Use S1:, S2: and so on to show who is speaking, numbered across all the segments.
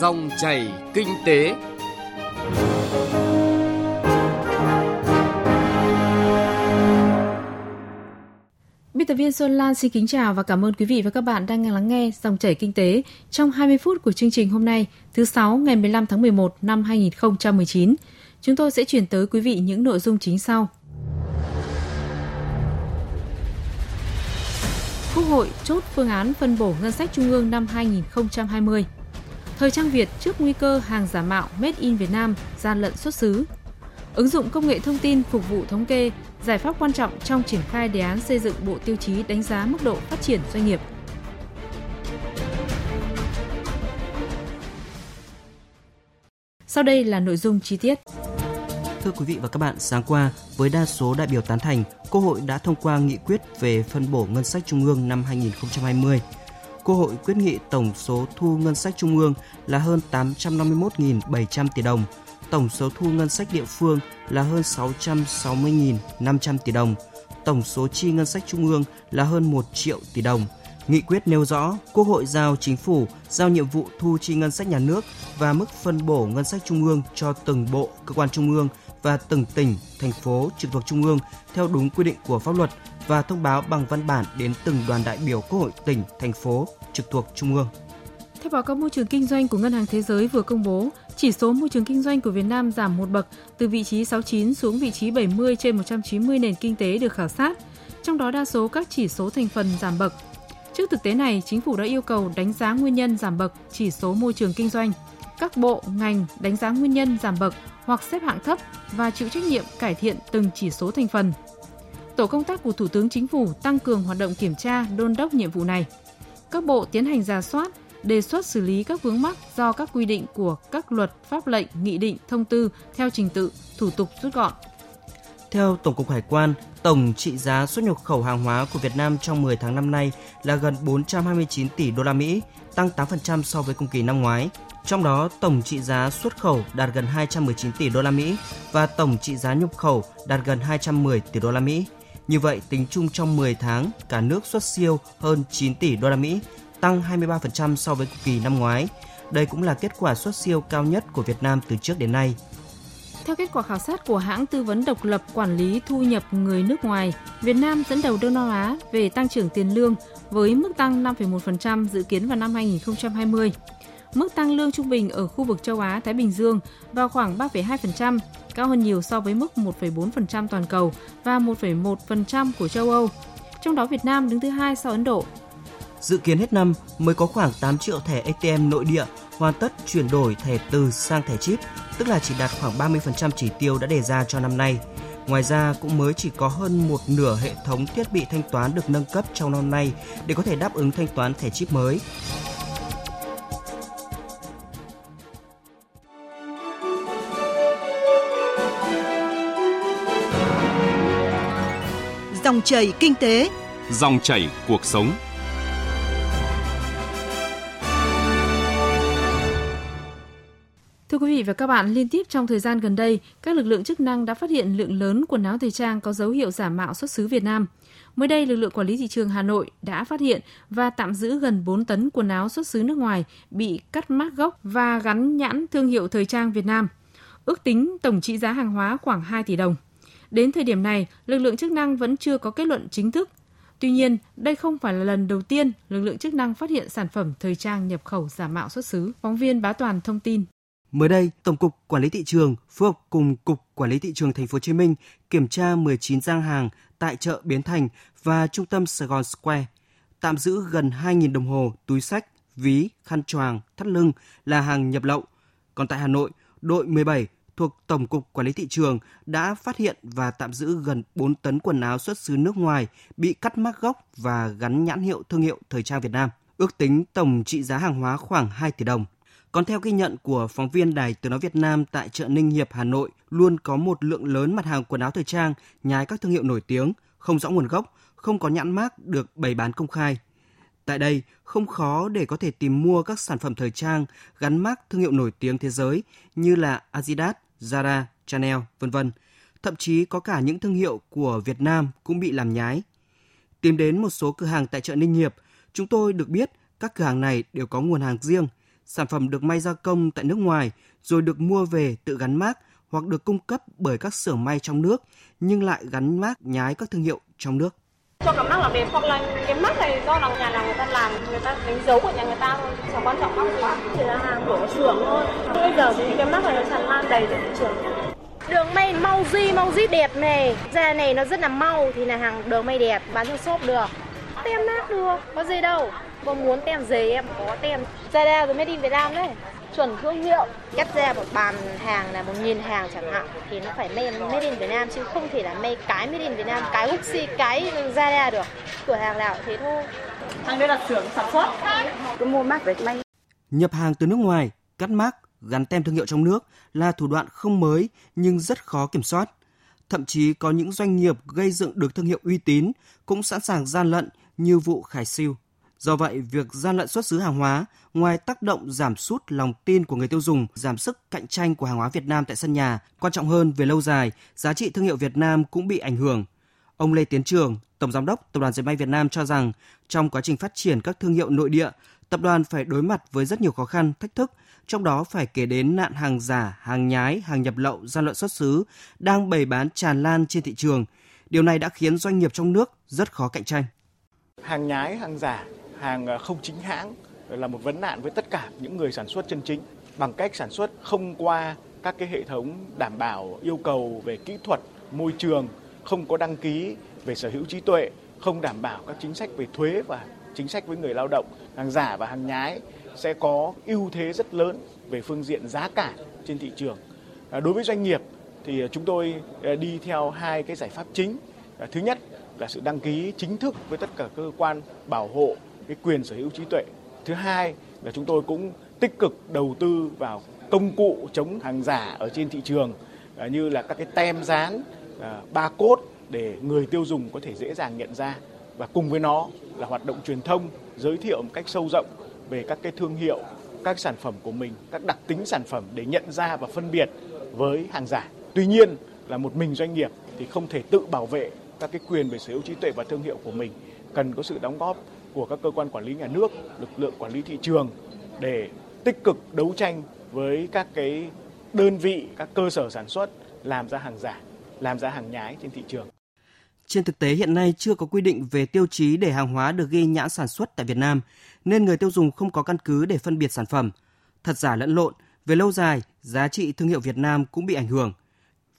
S1: Dòng chảy kinh tế.
S2: Biên tập viên Xuân Lan xin kính chào và cảm ơn quý vị và các bạn đang lắng nghe Dòng chảy kinh tế trong 20 phút của chương trình hôm nay, thứ sáu ngày 15 tháng 11 năm 2019. Chúng tôi sẽ chuyển tới quý vị những nội dung chính sau. Quốc hội chốt phương án phân bổ ngân sách trung ương năm 2020. Thời trang Việt trước nguy cơ hàng giả mạo Made in Việt Nam, gian lận xuất xứ. Ứng dụng công nghệ thông tin phục vụ thống kê, giải pháp quan trọng trong triển khai đề án xây dựng bộ tiêu chí đánh giá mức độ phát triển doanh nghiệp. Sau đây là nội dung chi tiết.
S3: Thưa quý vị và các bạn, sáng qua, với đa số đại biểu tán thành, Quốc hội đã thông qua nghị quyết về phân bổ ngân sách trung ương năm 2020. Quốc hội quyết nghị tổng số thu ngân sách trung ương là hơn 851.700 tỷ đồng, tổng số thu ngân sách địa phương là hơn 660.500 tỷ đồng, tổng số chi ngân sách trung ương là hơn 1 triệu tỷ đồng. Nghị quyết nêu rõ, Quốc hội giao chính phủ giao nhiệm vụ thu chi ngân sách nhà nước và mức phân bổ ngân sách trung ương cho từng bộ, cơ quan trung ương và từng tỉnh, thành phố trực thuộc trung ương theo đúng quy định của pháp luật và thông báo bằng văn bản đến từng đoàn đại biểu Quốc hội tỉnh, thành phố trực thuộc trung ương.
S2: Theo báo cáo môi trường kinh doanh của Ngân hàng Thế giới vừa công bố, chỉ số môi trường kinh doanh của Việt Nam giảm một bậc từ vị trí 69 xuống vị trí 70 trên 190 nền kinh tế được khảo sát, trong đó đa số các chỉ số thành phần giảm bậc. Trước thực tế này, chính phủ đã yêu cầu đánh giá nguyên nhân giảm bậc chỉ số môi trường kinh doanh. Các bộ, ngành đánh giá nguyên nhân giảm bậc hoặc xếp hạng thấp và chịu trách nhiệm cải thiện từng chỉ số thành phần. Tổ công tác của Thủ tướng Chính phủ tăng cường hoạt động kiểm tra, đôn đốc nhiệm vụ này. Các bộ tiến hành ra soát, đề xuất xử lý các vướng mắc do các quy định của các luật, pháp lệnh, nghị định, thông tư theo trình tự, thủ tục rút gọn.
S3: Theo Tổng cục Hải quan, tổng trị giá xuất nhập khẩu hàng hóa của Việt Nam trong 10 tháng năm nay là gần 429 tỷ đô la Mỹ, tăng 8% so với cùng kỳ năm ngoái. Trong đó, tổng trị giá xuất khẩu đạt gần 219 tỷ đô la Mỹ và tổng trị giá nhập khẩu đạt gần 210 tỷ đô la Mỹ. Như vậy, tính chung trong 10 tháng, cả nước xuất siêu hơn 9 tỷ đô la Mỹ, tăng 23% so với cùng kỳ năm ngoái. Đây cũng là kết quả xuất siêu cao nhất của Việt Nam từ trước đến nay.
S2: Theo kết quả khảo sát của hãng tư vấn độc lập quản lý thu nhập người nước ngoài, Việt Nam dẫn đầu Đông Nam Á về tăng trưởng tiền lương với mức tăng 5,1% dự kiến vào năm 2020. Mức tăng lương trung bình ở khu vực châu Á Thái Bình Dương vào khoảng 3,2%, cao hơn nhiều so với mức 1,4% toàn cầu và 1,1% của châu Âu. Trong đó Việt Nam đứng thứ hai sau Ấn Độ.
S3: Dự kiến hết năm mới có khoảng 8 triệu thẻ ATM nội địa hoàn tất chuyển đổi thẻ từ sang thẻ chip, tức là chỉ đạt khoảng 30% chỉ tiêu đã đề ra cho năm nay. Ngoài ra cũng mới chỉ có hơn một nửa hệ thống thiết bị thanh toán được nâng cấp trong năm nay để có thể đáp ứng thanh toán thẻ chip mới.
S4: Chảy kinh tế,
S5: Dòng chảy cuộc sống.
S2: Thưa quý vị và các bạn, liên tiếp trong thời gian gần đây, các lực lượng chức năng đã phát hiện lượng lớn quần áo thời trang có dấu hiệu giả mạo xuất xứ Việt Nam. Mới đây, lực lượng quản lý thị trường Hà Nội đã phát hiện và tạm giữ gần 4 tấn quần áo xuất xứ nước ngoài bị cắt mác gốc và gắn nhãn thương hiệu thời trang Việt Nam. Ước tính tổng trị giá hàng hóa khoảng 2 tỷ đồng. Đến thời điểm này, lực lượng chức năng vẫn chưa có kết luận chính thức. Tuy nhiên, đây không phải là lần đầu tiên lực lượng chức năng phát hiện sản phẩm thời trang nhập khẩu giả mạo xuất xứ. Phóng viên Bá Toàn thông tin.
S3: Mới đây, Tổng cục Quản lý thị trường phối hợp cùng Cục Quản lý thị trường Thành phố Hồ Chí Minh kiểm tra 19 gian hàng tại chợ Biến Thành và trung tâm Sài Gòn Square, tạm giữ gần 2.000 đồng hồ, túi sách, ví, khăn choàng, thắt lưng là hàng nhập lậu. Còn tại Hà Nội, đội 17 thuộc Tổng cục Quản lý thị trường đã phát hiện và tạm giữ gần 4 tấn quần áo xuất xứ nước ngoài bị cắt mác gốc và gắn nhãn hiệu thương hiệu thời trang Việt Nam. Ước tính tổng trị giá hàng hóa khoảng 2 tỷ đồng. Còn theo ghi nhận của phóng viên Đài Tiếng Nói Việt Nam tại chợ Ninh Hiệp, Hà Nội, luôn có một lượng lớn mặt hàng quần áo thời trang nhái các thương hiệu nổi tiếng, không rõ nguồn gốc, không có nhãn mác được bày bán công khai. Tại đây, không khó để có thể tìm mua các sản phẩm thời trang gắn mác thương hiệu nổi tiếng thế giới như là Adidas, Zara, Chanel, vân vân. Thậm chí có cả những thương hiệu của Việt Nam cũng bị làm nhái. Tìm đến một số cửa hàng tại chợ Ninh Hiệp, chúng tôi được biết các cửa hàng này đều có nguồn hàng riêng, sản phẩm được may gia công tại nước ngoài rồi được mua về tự gắn mác hoặc được cung cấp bởi các xưởng may trong nước nhưng lại gắn mác nhái các thương hiệu trong nước.
S6: Cho cả mác là đẹp hoặc là cái mác này do là nhà nào người ta làm, người ta đánh dấu của nhà người ta thôi, chẳng quan trọng mác gì, chỉ là hàng của xưởng thôi. Bây giờ thì cái mác này nó tràn lan đầy trên thị trường.
S7: Đường may mau di, mau di đẹp này. Da này nó rất là mau thì là hàng đường may đẹp, bán trong shop được. Tem mác được, có gì đâu. Có muốn tem giấy em có tem. Zara rồi made in Việt Nam đấy chuẩn thương hiệu. Cắt ra một bàn hàng là một nghìn hàng chẳng hạn thì nó phải made, made in Việt Nam chứ không thể là made cái made in Việt Nam cái Gucci cái Zara được. Cửa hàng nào thế thôi.
S6: Hàng đây là xưởng sản xuất.
S8: Cứ mua mác về may.
S3: Nhập hàng từ nước ngoài cắt mác gắn tem thương hiệu trong nước là thủ đoạn không mới nhưng rất khó kiểm soát. Thậm chí có những doanh nghiệp gây dựng được thương hiệu uy tín cũng sẵn sàng gian lận như vụ Khải Siêu. Do vậy, việc gian lận xuất xứ hàng hóa ngoài tác động giảm sút lòng tin của người tiêu dùng, giảm sức cạnh tranh của hàng hóa Việt Nam tại sân nhà, quan trọng hơn về lâu dài, giá trị thương hiệu Việt Nam cũng bị ảnh hưởng. Ông Lê Tiến Trường, Tổng giám đốc Tập đoàn Dệt may Việt Nam cho rằng trong quá trình phát triển các thương hiệu nội địa, tập đoàn phải đối mặt với rất nhiều khó khăn, thách thức, trong đó phải kể đến nạn hàng giả, hàng nhái, hàng nhập lậu, gian lận xuất xứ đang bày bán tràn lan trên thị trường. Điều này đã khiến doanh nghiệp trong nước rất khó cạnh tranh.
S9: Hàng nhái, hàng giả, hàng à, không chính hãng là một vấn nạn với tất cả những người sản xuất chân chính bằng cách sản xuất không qua các cái hệ thống đảm bảo yêu cầu về kỹ thuật, môi trường, không có đăng ký về sở hữu trí tuệ, không đảm bảo các chính sách về thuế và chính sách với người lao động, hàng giả và hàng nhái sẽ có ưu thế rất lớn về phương diện giá cả trên thị trường. À, đối với doanh nghiệp thì à, chúng tôi đi theo hai cái giải pháp chính. Thứ nhất là sự đăng ký chính thức với tất cả cơ quan bảo hộ cái quyền sở hữu trí tuệ. Thứ hai là chúng tôi cũng tích cực đầu tư vào công cụ chống hàng giả ở trên thị trường à, như là các cái tem dán, à, ba cốt để người tiêu dùng có thể dễ dàng nhận ra và cùng với nó là hoạt động truyền thông giới thiệu một cách sâu rộng về các cái thương hiệu, các sản phẩm của mình, các đặc tính sản phẩm để nhận ra và phân biệt với hàng giả. Tuy nhiên là một mình doanh nghiệp thì không thể tự bảo vệ các cái quyền về sở hữu trí tuệ và thương hiệu của mình, cần có sự đóng góp của các cơ quan quản lý nhà nước, lực lượng quản lý thị trường để tích cực đấu tranh với các cái đơn vị, các cơ sở sản xuất làm ra hàng giả, làm ra hàng nhái trên thị trường.
S3: Trên thực tế hiện nay chưa có quy định về tiêu chí để hàng hóa được ghi nhãn sản xuất tại Việt Nam, nên người tiêu dùng không có căn cứ để phân biệt sản phẩm. Thật giả lẫn lộn, về lâu dài, giá trị thương hiệu Việt Nam cũng bị ảnh hưởng.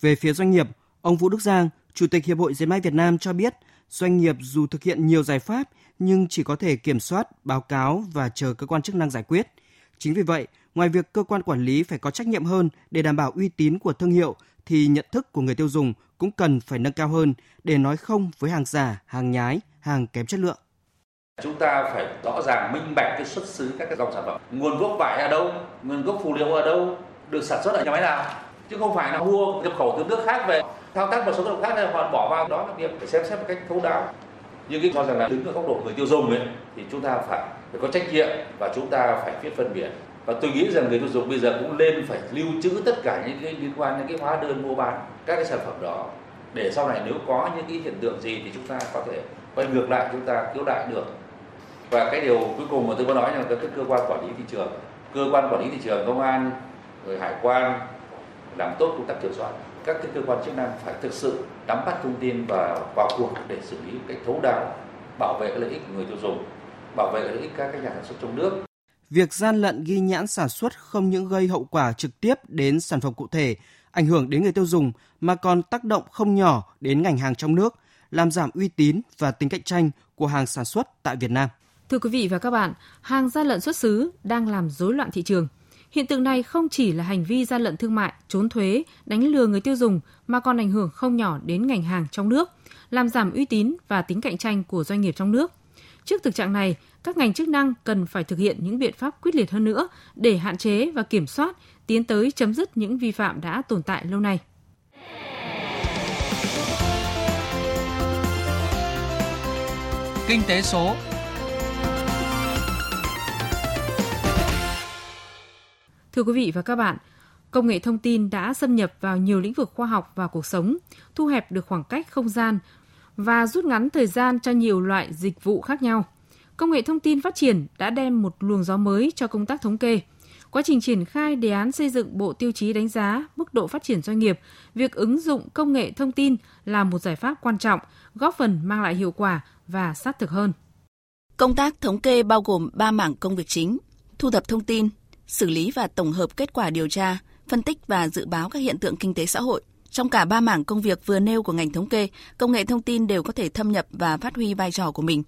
S3: Về phía doanh nghiệp, ông Vũ Đức Giang, Chủ tịch Hiệp hội Dệt may Việt Nam cho biết, doanh nghiệp dù thực hiện nhiều giải pháp nhưng chỉ có thể kiểm soát, báo cáo và chờ cơ quan chức năng giải quyết. Chính vì vậy, ngoài việc cơ quan quản lý phải có trách nhiệm hơn để đảm bảo uy tín của thương hiệu thì nhận thức của người tiêu dùng cũng cần phải nâng cao hơn để nói không với hàng giả, hàng nhái, hàng kém chất lượng.
S10: Chúng ta phải rõ ràng minh bạch cái xuất xứ các cái dòng sản phẩm. Nguồn gốc vải ở đâu, nguồn gốc phù liệu ở đâu, được sản xuất ở nhà máy nào. Chứ không phải là mua nhập khẩu từ nước khác về thao tác một số nước khác này họ bỏ vào đó là việc phải xem xét một cách thấu đáo nhưng cái cho rằng là đứng ở góc độ người tiêu dùng ấy, thì chúng ta phải phải có trách nhiệm và chúng ta phải biết phân biệt. Và tôi nghĩ rằng người tiêu dùng bây giờ cũng nên phải lưu trữ tất cả những cái liên quan đến cái hóa đơn mua bán, các cái sản phẩm đó. Để sau này nếu có những cái hiện tượng gì thì chúng ta có thể quay ngược lại, chúng ta cứu lại được. Và cái điều cuối cùng mà tôi có nói là các cơ quan quản lý thị trường. Cơ quan quản lý thị trường, công an, rồi hải quan, làm tốt công tác kiểm soát các cái cơ quan chức năng phải thực sự nắm bắt thông tin và vào cuộc để xử lý một cách thấu đáo bảo vệ lợi ích của người tiêu dùng bảo vệ lợi ích các cái nhà sản xuất trong nước
S3: việc gian lận ghi nhãn sản xuất không những gây hậu quả trực tiếp đến sản phẩm cụ thể, ảnh hưởng đến người tiêu dùng mà còn tác động không nhỏ đến ngành hàng trong nước, làm giảm uy tín và tính cạnh tranh của hàng sản xuất tại Việt Nam.
S2: Thưa quý vị và các bạn, hàng gian lận xuất xứ đang làm rối loạn thị trường. Hiện tượng này không chỉ là hành vi gian lận thương mại, trốn thuế, đánh lừa người tiêu dùng mà còn ảnh hưởng không nhỏ đến ngành hàng trong nước, làm giảm uy tín và tính cạnh tranh của doanh nghiệp trong nước. Trước thực trạng này, các ngành chức năng cần phải thực hiện những biện pháp quyết liệt hơn nữa để hạn chế và kiểm soát, tiến tới chấm dứt những vi phạm đã tồn tại lâu nay.
S1: Kinh tế số
S2: Thưa quý vị và các bạn, công nghệ thông tin đã xâm nhập vào nhiều lĩnh vực khoa học và cuộc sống, thu hẹp được khoảng cách không gian và rút ngắn thời gian cho nhiều loại dịch vụ khác nhau. Công nghệ thông tin phát triển đã đem một luồng gió mới cho công tác thống kê. Quá trình triển khai đề án xây dựng bộ tiêu chí đánh giá mức độ phát triển doanh nghiệp, việc ứng dụng công nghệ thông tin là một giải pháp quan trọng, góp phần mang lại hiệu quả và sát thực hơn.
S11: Công tác thống kê bao gồm 3 mảng công việc chính: thu thập thông tin, xử lý và tổng hợp kết quả điều tra, phân tích và dự báo các hiện tượng kinh tế xã hội. Trong cả ba mảng công việc vừa nêu của ngành thống kê, công nghệ thông tin đều có thể thâm nhập và phát huy vai trò của mình.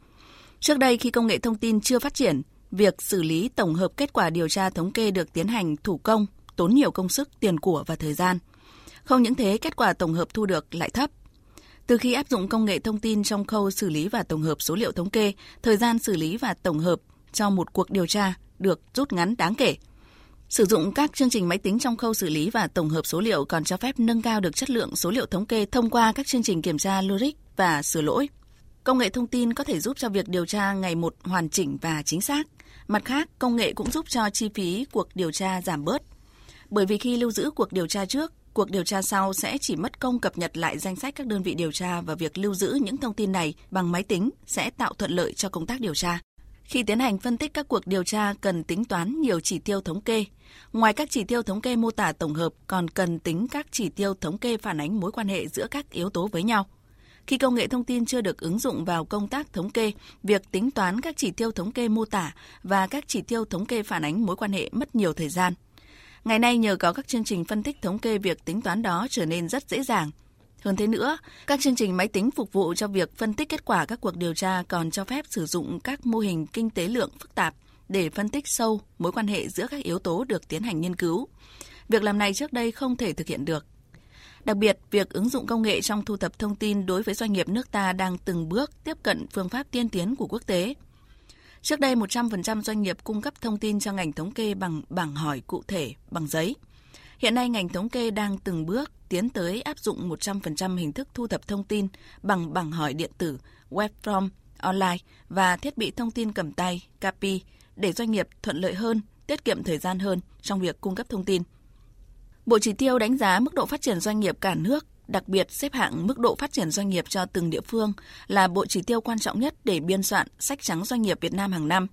S11: Trước đây khi công nghệ thông tin chưa phát triển, việc xử lý tổng hợp kết quả điều tra thống kê được tiến hành thủ công, tốn nhiều công sức, tiền của và thời gian. Không những thế, kết quả tổng hợp thu được lại thấp. Từ khi áp dụng công nghệ thông tin trong khâu xử lý và tổng hợp số liệu thống kê, thời gian xử lý và tổng hợp cho một cuộc điều tra được rút ngắn đáng kể. Sử dụng các chương trình máy tính trong khâu xử lý và tổng hợp số liệu còn cho phép nâng cao được chất lượng số liệu thống kê thông qua các chương trình kiểm tra logic và sửa lỗi. Công nghệ thông tin có thể giúp cho việc điều tra ngày một hoàn chỉnh và chính xác. Mặt khác, công nghệ cũng giúp cho chi phí cuộc điều tra giảm bớt. Bởi vì khi lưu giữ cuộc điều tra trước, cuộc điều tra sau sẽ chỉ mất công cập nhật lại danh sách các đơn vị điều tra và việc lưu giữ những thông tin này bằng máy tính sẽ tạo thuận lợi cho công tác điều tra. Khi tiến hành phân tích các cuộc điều tra cần tính toán nhiều chỉ tiêu thống kê. Ngoài các chỉ tiêu thống kê mô tả tổng hợp còn cần tính các chỉ tiêu thống kê phản ánh mối quan hệ giữa các yếu tố với nhau. Khi công nghệ thông tin chưa được ứng dụng vào công tác thống kê, việc tính toán các chỉ tiêu thống kê mô tả và các chỉ tiêu thống kê phản ánh mối quan hệ mất nhiều thời gian. Ngày nay nhờ có các chương trình phân tích thống kê việc tính toán đó trở nên rất dễ dàng. Hơn thế nữa, các chương trình máy tính phục vụ cho việc phân tích kết quả các cuộc điều tra còn cho phép sử dụng các mô hình kinh tế lượng phức tạp để phân tích sâu mối quan hệ giữa các yếu tố được tiến hành nghiên cứu. Việc làm này trước đây không thể thực hiện được. Đặc biệt, việc ứng dụng công nghệ trong thu thập thông tin đối với doanh nghiệp nước ta đang từng bước tiếp cận phương pháp tiên tiến của quốc tế. Trước đây, 100% doanh nghiệp cung cấp thông tin cho ngành thống kê bằng bảng hỏi cụ thể bằng giấy. Hiện nay, ngành thống kê đang từng bước tiến tới áp dụng 100% hình thức thu thập thông tin bằng bảng hỏi điện tử, web form, online và thiết bị thông tin cầm tay, CAPI để doanh nghiệp thuận lợi hơn, tiết kiệm thời gian hơn trong việc cung cấp thông tin. Bộ chỉ tiêu đánh giá mức độ phát triển doanh nghiệp cả nước, đặc biệt xếp hạng mức độ phát triển doanh nghiệp cho từng địa phương là bộ chỉ tiêu quan trọng nhất để biên soạn sách trắng doanh nghiệp Việt Nam hàng năm.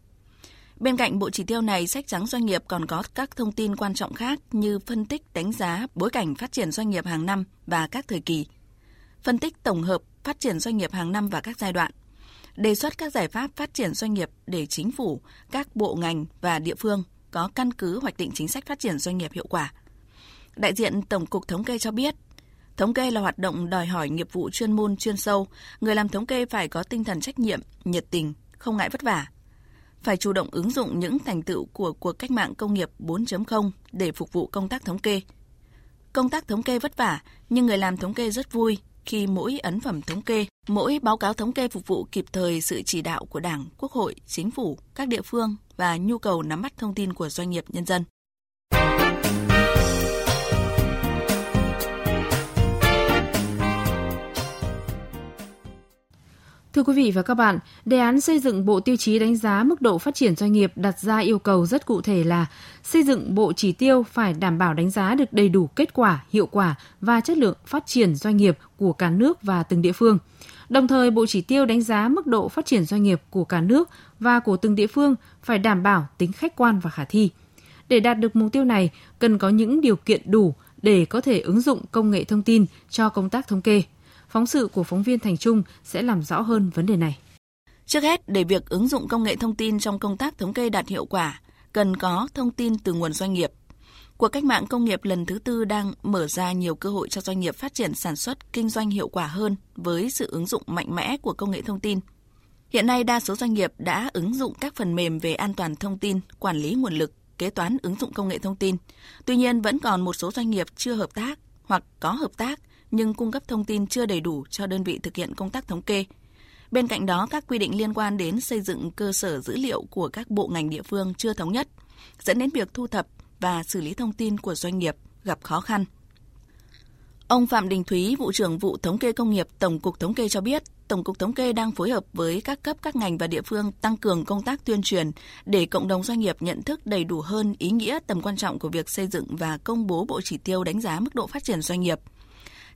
S11: Bên cạnh bộ chỉ tiêu này, sách trắng doanh nghiệp còn có các thông tin quan trọng khác như phân tích đánh giá bối cảnh phát triển doanh nghiệp hàng năm và các thời kỳ, phân tích tổng hợp phát triển doanh nghiệp hàng năm và các giai đoạn, đề xuất các giải pháp phát triển doanh nghiệp để chính phủ, các bộ ngành và địa phương có căn cứ hoạch định chính sách phát triển doanh nghiệp hiệu quả. Đại diện Tổng cục Thống kê cho biết, thống kê là hoạt động đòi hỏi nghiệp vụ chuyên môn chuyên sâu, người làm thống kê phải có tinh thần trách nhiệm, nhiệt tình, không ngại vất vả, phải chủ động ứng dụng những thành tựu của cuộc cách mạng công nghiệp 4.0 để phục vụ công tác thống kê. Công tác thống kê vất vả, nhưng người làm thống kê rất vui khi mỗi ấn phẩm thống kê, mỗi báo cáo thống kê phục vụ kịp thời sự chỉ đạo của Đảng, Quốc hội, Chính phủ, các địa phương và nhu cầu nắm bắt thông tin của doanh nghiệp nhân dân.
S2: Thưa quý vị và các bạn, đề án xây dựng bộ tiêu chí đánh giá mức độ phát triển doanh nghiệp đặt ra yêu cầu rất cụ thể là xây dựng bộ chỉ tiêu phải đảm bảo đánh giá được đầy đủ kết quả, hiệu quả và chất lượng phát triển doanh nghiệp của cả nước và từng địa phương. Đồng thời, bộ chỉ tiêu đánh giá mức độ phát triển doanh nghiệp của cả nước và của từng địa phương phải đảm bảo tính khách quan và khả thi. Để đạt được mục tiêu này, cần có những điều kiện đủ để có thể ứng dụng công nghệ thông tin cho công tác thống kê. Phóng sự của phóng viên Thành Trung sẽ làm rõ hơn vấn đề này.
S11: Trước hết, để việc ứng dụng công nghệ thông tin trong công tác thống kê đạt hiệu quả, cần có thông tin từ nguồn doanh nghiệp. Cuộc cách mạng công nghiệp lần thứ tư đang mở ra nhiều cơ hội cho doanh nghiệp phát triển sản xuất, kinh doanh hiệu quả hơn với sự ứng dụng mạnh mẽ của công nghệ thông tin. Hiện nay, đa số doanh nghiệp đã ứng dụng các phần mềm về an toàn thông tin, quản lý nguồn lực, kế toán ứng dụng công nghệ thông tin. Tuy nhiên, vẫn còn một số doanh nghiệp chưa hợp tác hoặc có hợp tác nhưng cung cấp thông tin chưa đầy đủ cho đơn vị thực hiện công tác thống kê. Bên cạnh đó, các quy định liên quan đến xây dựng cơ sở dữ liệu của các bộ ngành địa phương chưa thống nhất, dẫn đến việc thu thập và xử lý thông tin của doanh nghiệp gặp khó khăn. Ông Phạm Đình Thúy, vụ trưởng vụ thống kê công nghiệp Tổng cục Thống kê cho biết, Tổng cục Thống kê đang phối hợp với các cấp các ngành và địa phương tăng cường công tác tuyên truyền để cộng đồng doanh nghiệp nhận thức đầy đủ hơn ý nghĩa tầm quan trọng của việc xây dựng và công bố bộ chỉ tiêu đánh giá mức độ phát triển doanh nghiệp –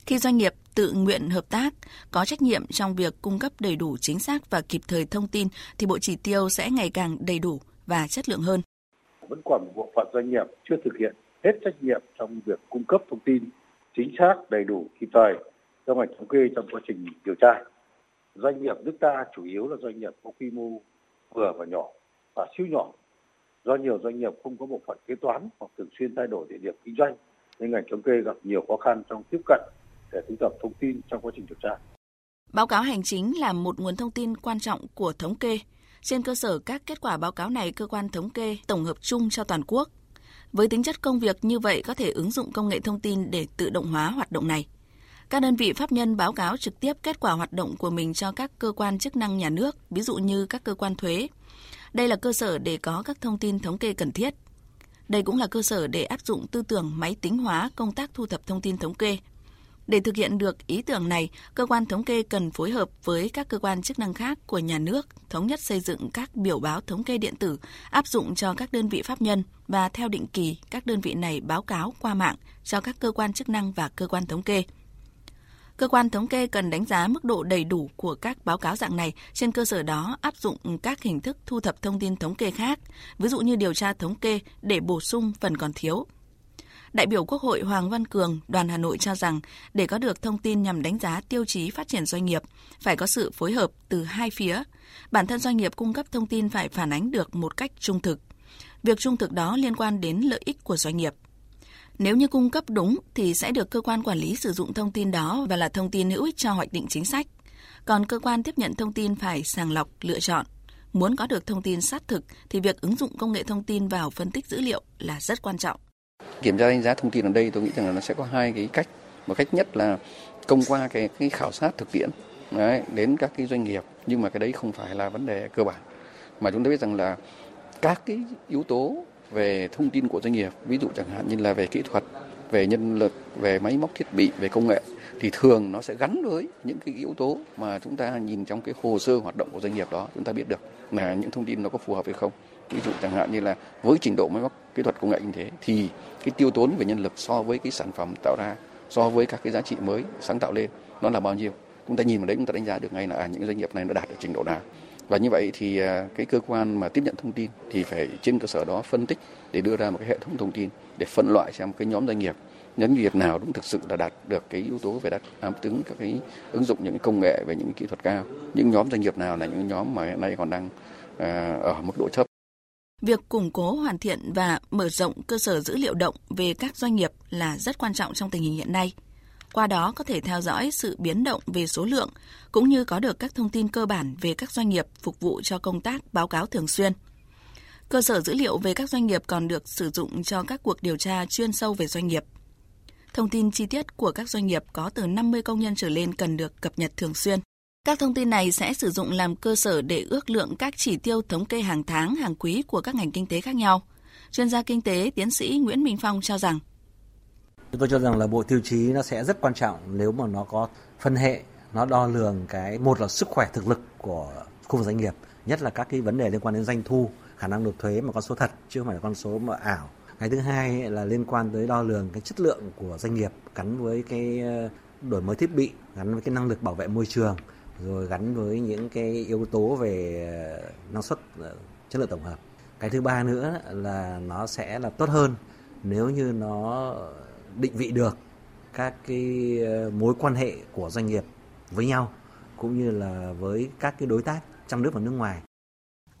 S11: khi doanh nghiệp tự nguyện hợp tác, có trách nhiệm trong việc cung cấp đầy đủ chính xác và kịp thời thông tin thì bộ chỉ tiêu sẽ ngày càng đầy đủ và chất lượng hơn.
S12: vẫn còn một bộ phận doanh nghiệp chưa thực hiện hết trách nhiệm trong việc cung cấp thông tin chính xác, đầy đủ, kịp thời cho ngành thống kê trong quá trình điều tra. Doanh nghiệp nước ta chủ yếu là doanh nghiệp có quy mô vừa và nhỏ và siêu nhỏ. Do nhiều doanh nghiệp không có bộ phận kế toán hoặc thường xuyên thay đổi địa điểm kinh doanh, nên ngành thống kê gặp nhiều khó khăn trong tiếp cận để thu thập thông tin trong quá trình điều tra.
S11: Báo cáo hành chính là một nguồn thông tin quan trọng của thống kê. Trên cơ sở các kết quả báo cáo này, cơ quan thống kê tổng hợp chung cho toàn quốc. Với tính chất công việc như vậy có thể ứng dụng công nghệ thông tin để tự động hóa hoạt động này. Các đơn vị pháp nhân báo cáo trực tiếp kết quả hoạt động của mình cho các cơ quan chức năng nhà nước, ví dụ như các cơ quan thuế. Đây là cơ sở để có các thông tin thống kê cần thiết. Đây cũng là cơ sở để áp dụng tư tưởng máy tính hóa công tác thu thập thông tin thống kê để thực hiện được ý tưởng này, cơ quan thống kê cần phối hợp với các cơ quan chức năng khác của nhà nước thống nhất xây dựng các biểu báo thống kê điện tử áp dụng cho các đơn vị pháp nhân và theo định kỳ các đơn vị này báo cáo qua mạng cho các cơ quan chức năng và cơ quan thống kê. Cơ quan thống kê cần đánh giá mức độ đầy đủ của các báo cáo dạng này, trên cơ sở đó áp dụng các hình thức thu thập thông tin thống kê khác, ví dụ như điều tra thống kê để bổ sung phần còn thiếu, Đại biểu Quốc hội Hoàng Văn Cường, đoàn Hà Nội cho rằng để có được thông tin nhằm đánh giá tiêu chí phát triển doanh nghiệp, phải có sự phối hợp từ hai phía. Bản thân doanh nghiệp cung cấp thông tin phải phản ánh được một cách trung thực. Việc trung thực đó liên quan đến lợi ích của doanh nghiệp. Nếu như cung cấp đúng thì sẽ được cơ quan quản lý sử dụng thông tin đó và là thông tin hữu ích cho hoạch định chính sách. Còn cơ quan tiếp nhận thông tin phải sàng lọc, lựa chọn. Muốn có được thông tin xác thực thì việc ứng dụng công nghệ thông tin vào phân tích dữ liệu là rất quan trọng.
S13: Kiểm tra đánh giá thông tin ở đây tôi nghĩ rằng là nó sẽ có hai cái cách. Một cách nhất là thông qua cái, cái khảo sát thực tiễn đấy, đến các cái doanh nghiệp. Nhưng mà cái đấy không phải là vấn đề cơ bản. Mà chúng ta biết rằng là các cái yếu tố về thông tin của doanh nghiệp ví dụ chẳng hạn như là về kỹ thuật về nhân lực về máy móc thiết bị về công nghệ thì thường nó sẽ gắn với những cái yếu tố mà chúng ta nhìn trong cái hồ sơ hoạt động của doanh nghiệp đó chúng ta biết được là những thông tin nó có phù hợp hay không. Ví dụ chẳng hạn như là với trình độ máy móc kỹ thuật công nghệ như thế thì cái tiêu tốn về nhân lực so với cái sản phẩm tạo ra so với các cái giá trị mới sáng tạo lên nó là bao nhiêu? Chúng ta nhìn vào đấy chúng ta đánh giá được ngay là à, những doanh nghiệp này nó đạt được trình độ nào. Và như vậy thì à, cái cơ quan mà tiếp nhận thông tin thì phải trên cơ sở đó phân tích để đưa ra một cái hệ thống thông tin để phân loại xem cái nhóm doanh nghiệp nhóm doanh nghiệp nào đúng thực sự là đạt được cái yếu tố về đáp ứng các cái ứng dụng những cái công nghệ về những kỹ thuật cao. Những nhóm doanh nghiệp nào là những nhóm mà hiện nay còn đang à, ở mức độ thấp?
S11: Việc củng cố, hoàn thiện và mở rộng cơ sở dữ liệu động về các doanh nghiệp là rất quan trọng trong tình hình hiện nay. Qua đó có thể theo dõi sự biến động về số lượng cũng như có được các thông tin cơ bản về các doanh nghiệp phục vụ cho công tác báo cáo thường xuyên. Cơ sở dữ liệu về các doanh nghiệp còn được sử dụng cho các cuộc điều tra chuyên sâu về doanh nghiệp. Thông tin chi tiết của các doanh nghiệp có từ 50 công nhân trở lên cần được cập nhật thường xuyên. Các thông tin này sẽ sử dụng làm cơ sở để ước lượng các chỉ tiêu thống kê hàng tháng, hàng quý của các ngành kinh tế khác nhau. Chuyên gia kinh tế tiến sĩ Nguyễn Minh Phong cho rằng
S14: Tôi cho rằng là bộ tiêu chí nó sẽ rất quan trọng nếu mà nó có phân hệ, nó đo lường cái một là sức khỏe thực lực của khu vực doanh nghiệp, nhất là các cái vấn đề liên quan đến doanh thu, khả năng nộp thuế mà con số thật chứ không phải là con số mà ảo. Cái thứ hai là liên quan tới đo lường cái chất lượng của doanh nghiệp gắn với cái ờ, đổi mới thiết bị, gắn với cái năng lực bảo vệ môi trường rồi gắn với những cái yếu tố về ờ, năng suất ờ, chất lượng tổng hợp. Cái thứ ba nữa là nó sẽ là tốt hơn nếu như nó định vị được các cái ờ, mối quan hệ của doanh nghiệp với nhau, cũng như là với các cái đối tác trong nước và nước ngoài.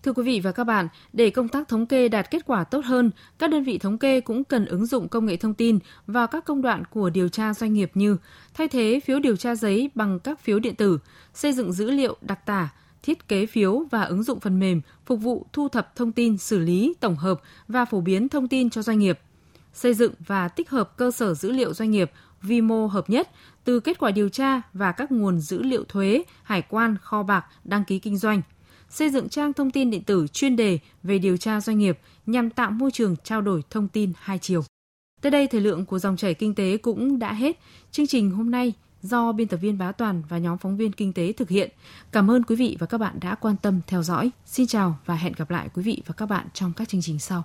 S2: Thưa quý vị và các bạn, để công tác thống kê đạt kết quả tốt hơn, các đơn vị thống kê cũng cần ứng dụng công nghệ thông tin vào các công đoạn của điều tra doanh nghiệp như thay thế phiếu điều tra giấy bằng các phiếu điện tử, xây dựng dữ liệu đặc tả, thiết kế phiếu và ứng dụng phần mềm phục vụ thu thập thông tin, xử lý, tổng hợp và phổ biến thông tin cho doanh nghiệp. Xây dựng và tích hợp cơ sở dữ liệu doanh nghiệp vi mô hợp nhất từ kết quả điều tra và các nguồn dữ liệu thuế, hải quan, kho bạc, đăng ký kinh doanh – xây dựng trang thông tin điện tử chuyên đề về điều tra doanh nghiệp nhằm tạo môi trường trao đổi thông tin hai chiều. Tới đây, thời lượng của dòng chảy kinh tế cũng đã hết. Chương trình hôm nay do biên tập viên Bá Toàn và nhóm phóng viên kinh tế thực hiện. Cảm ơn quý vị và các bạn đã quan tâm theo dõi. Xin chào và hẹn gặp lại quý vị và các bạn trong các chương trình sau.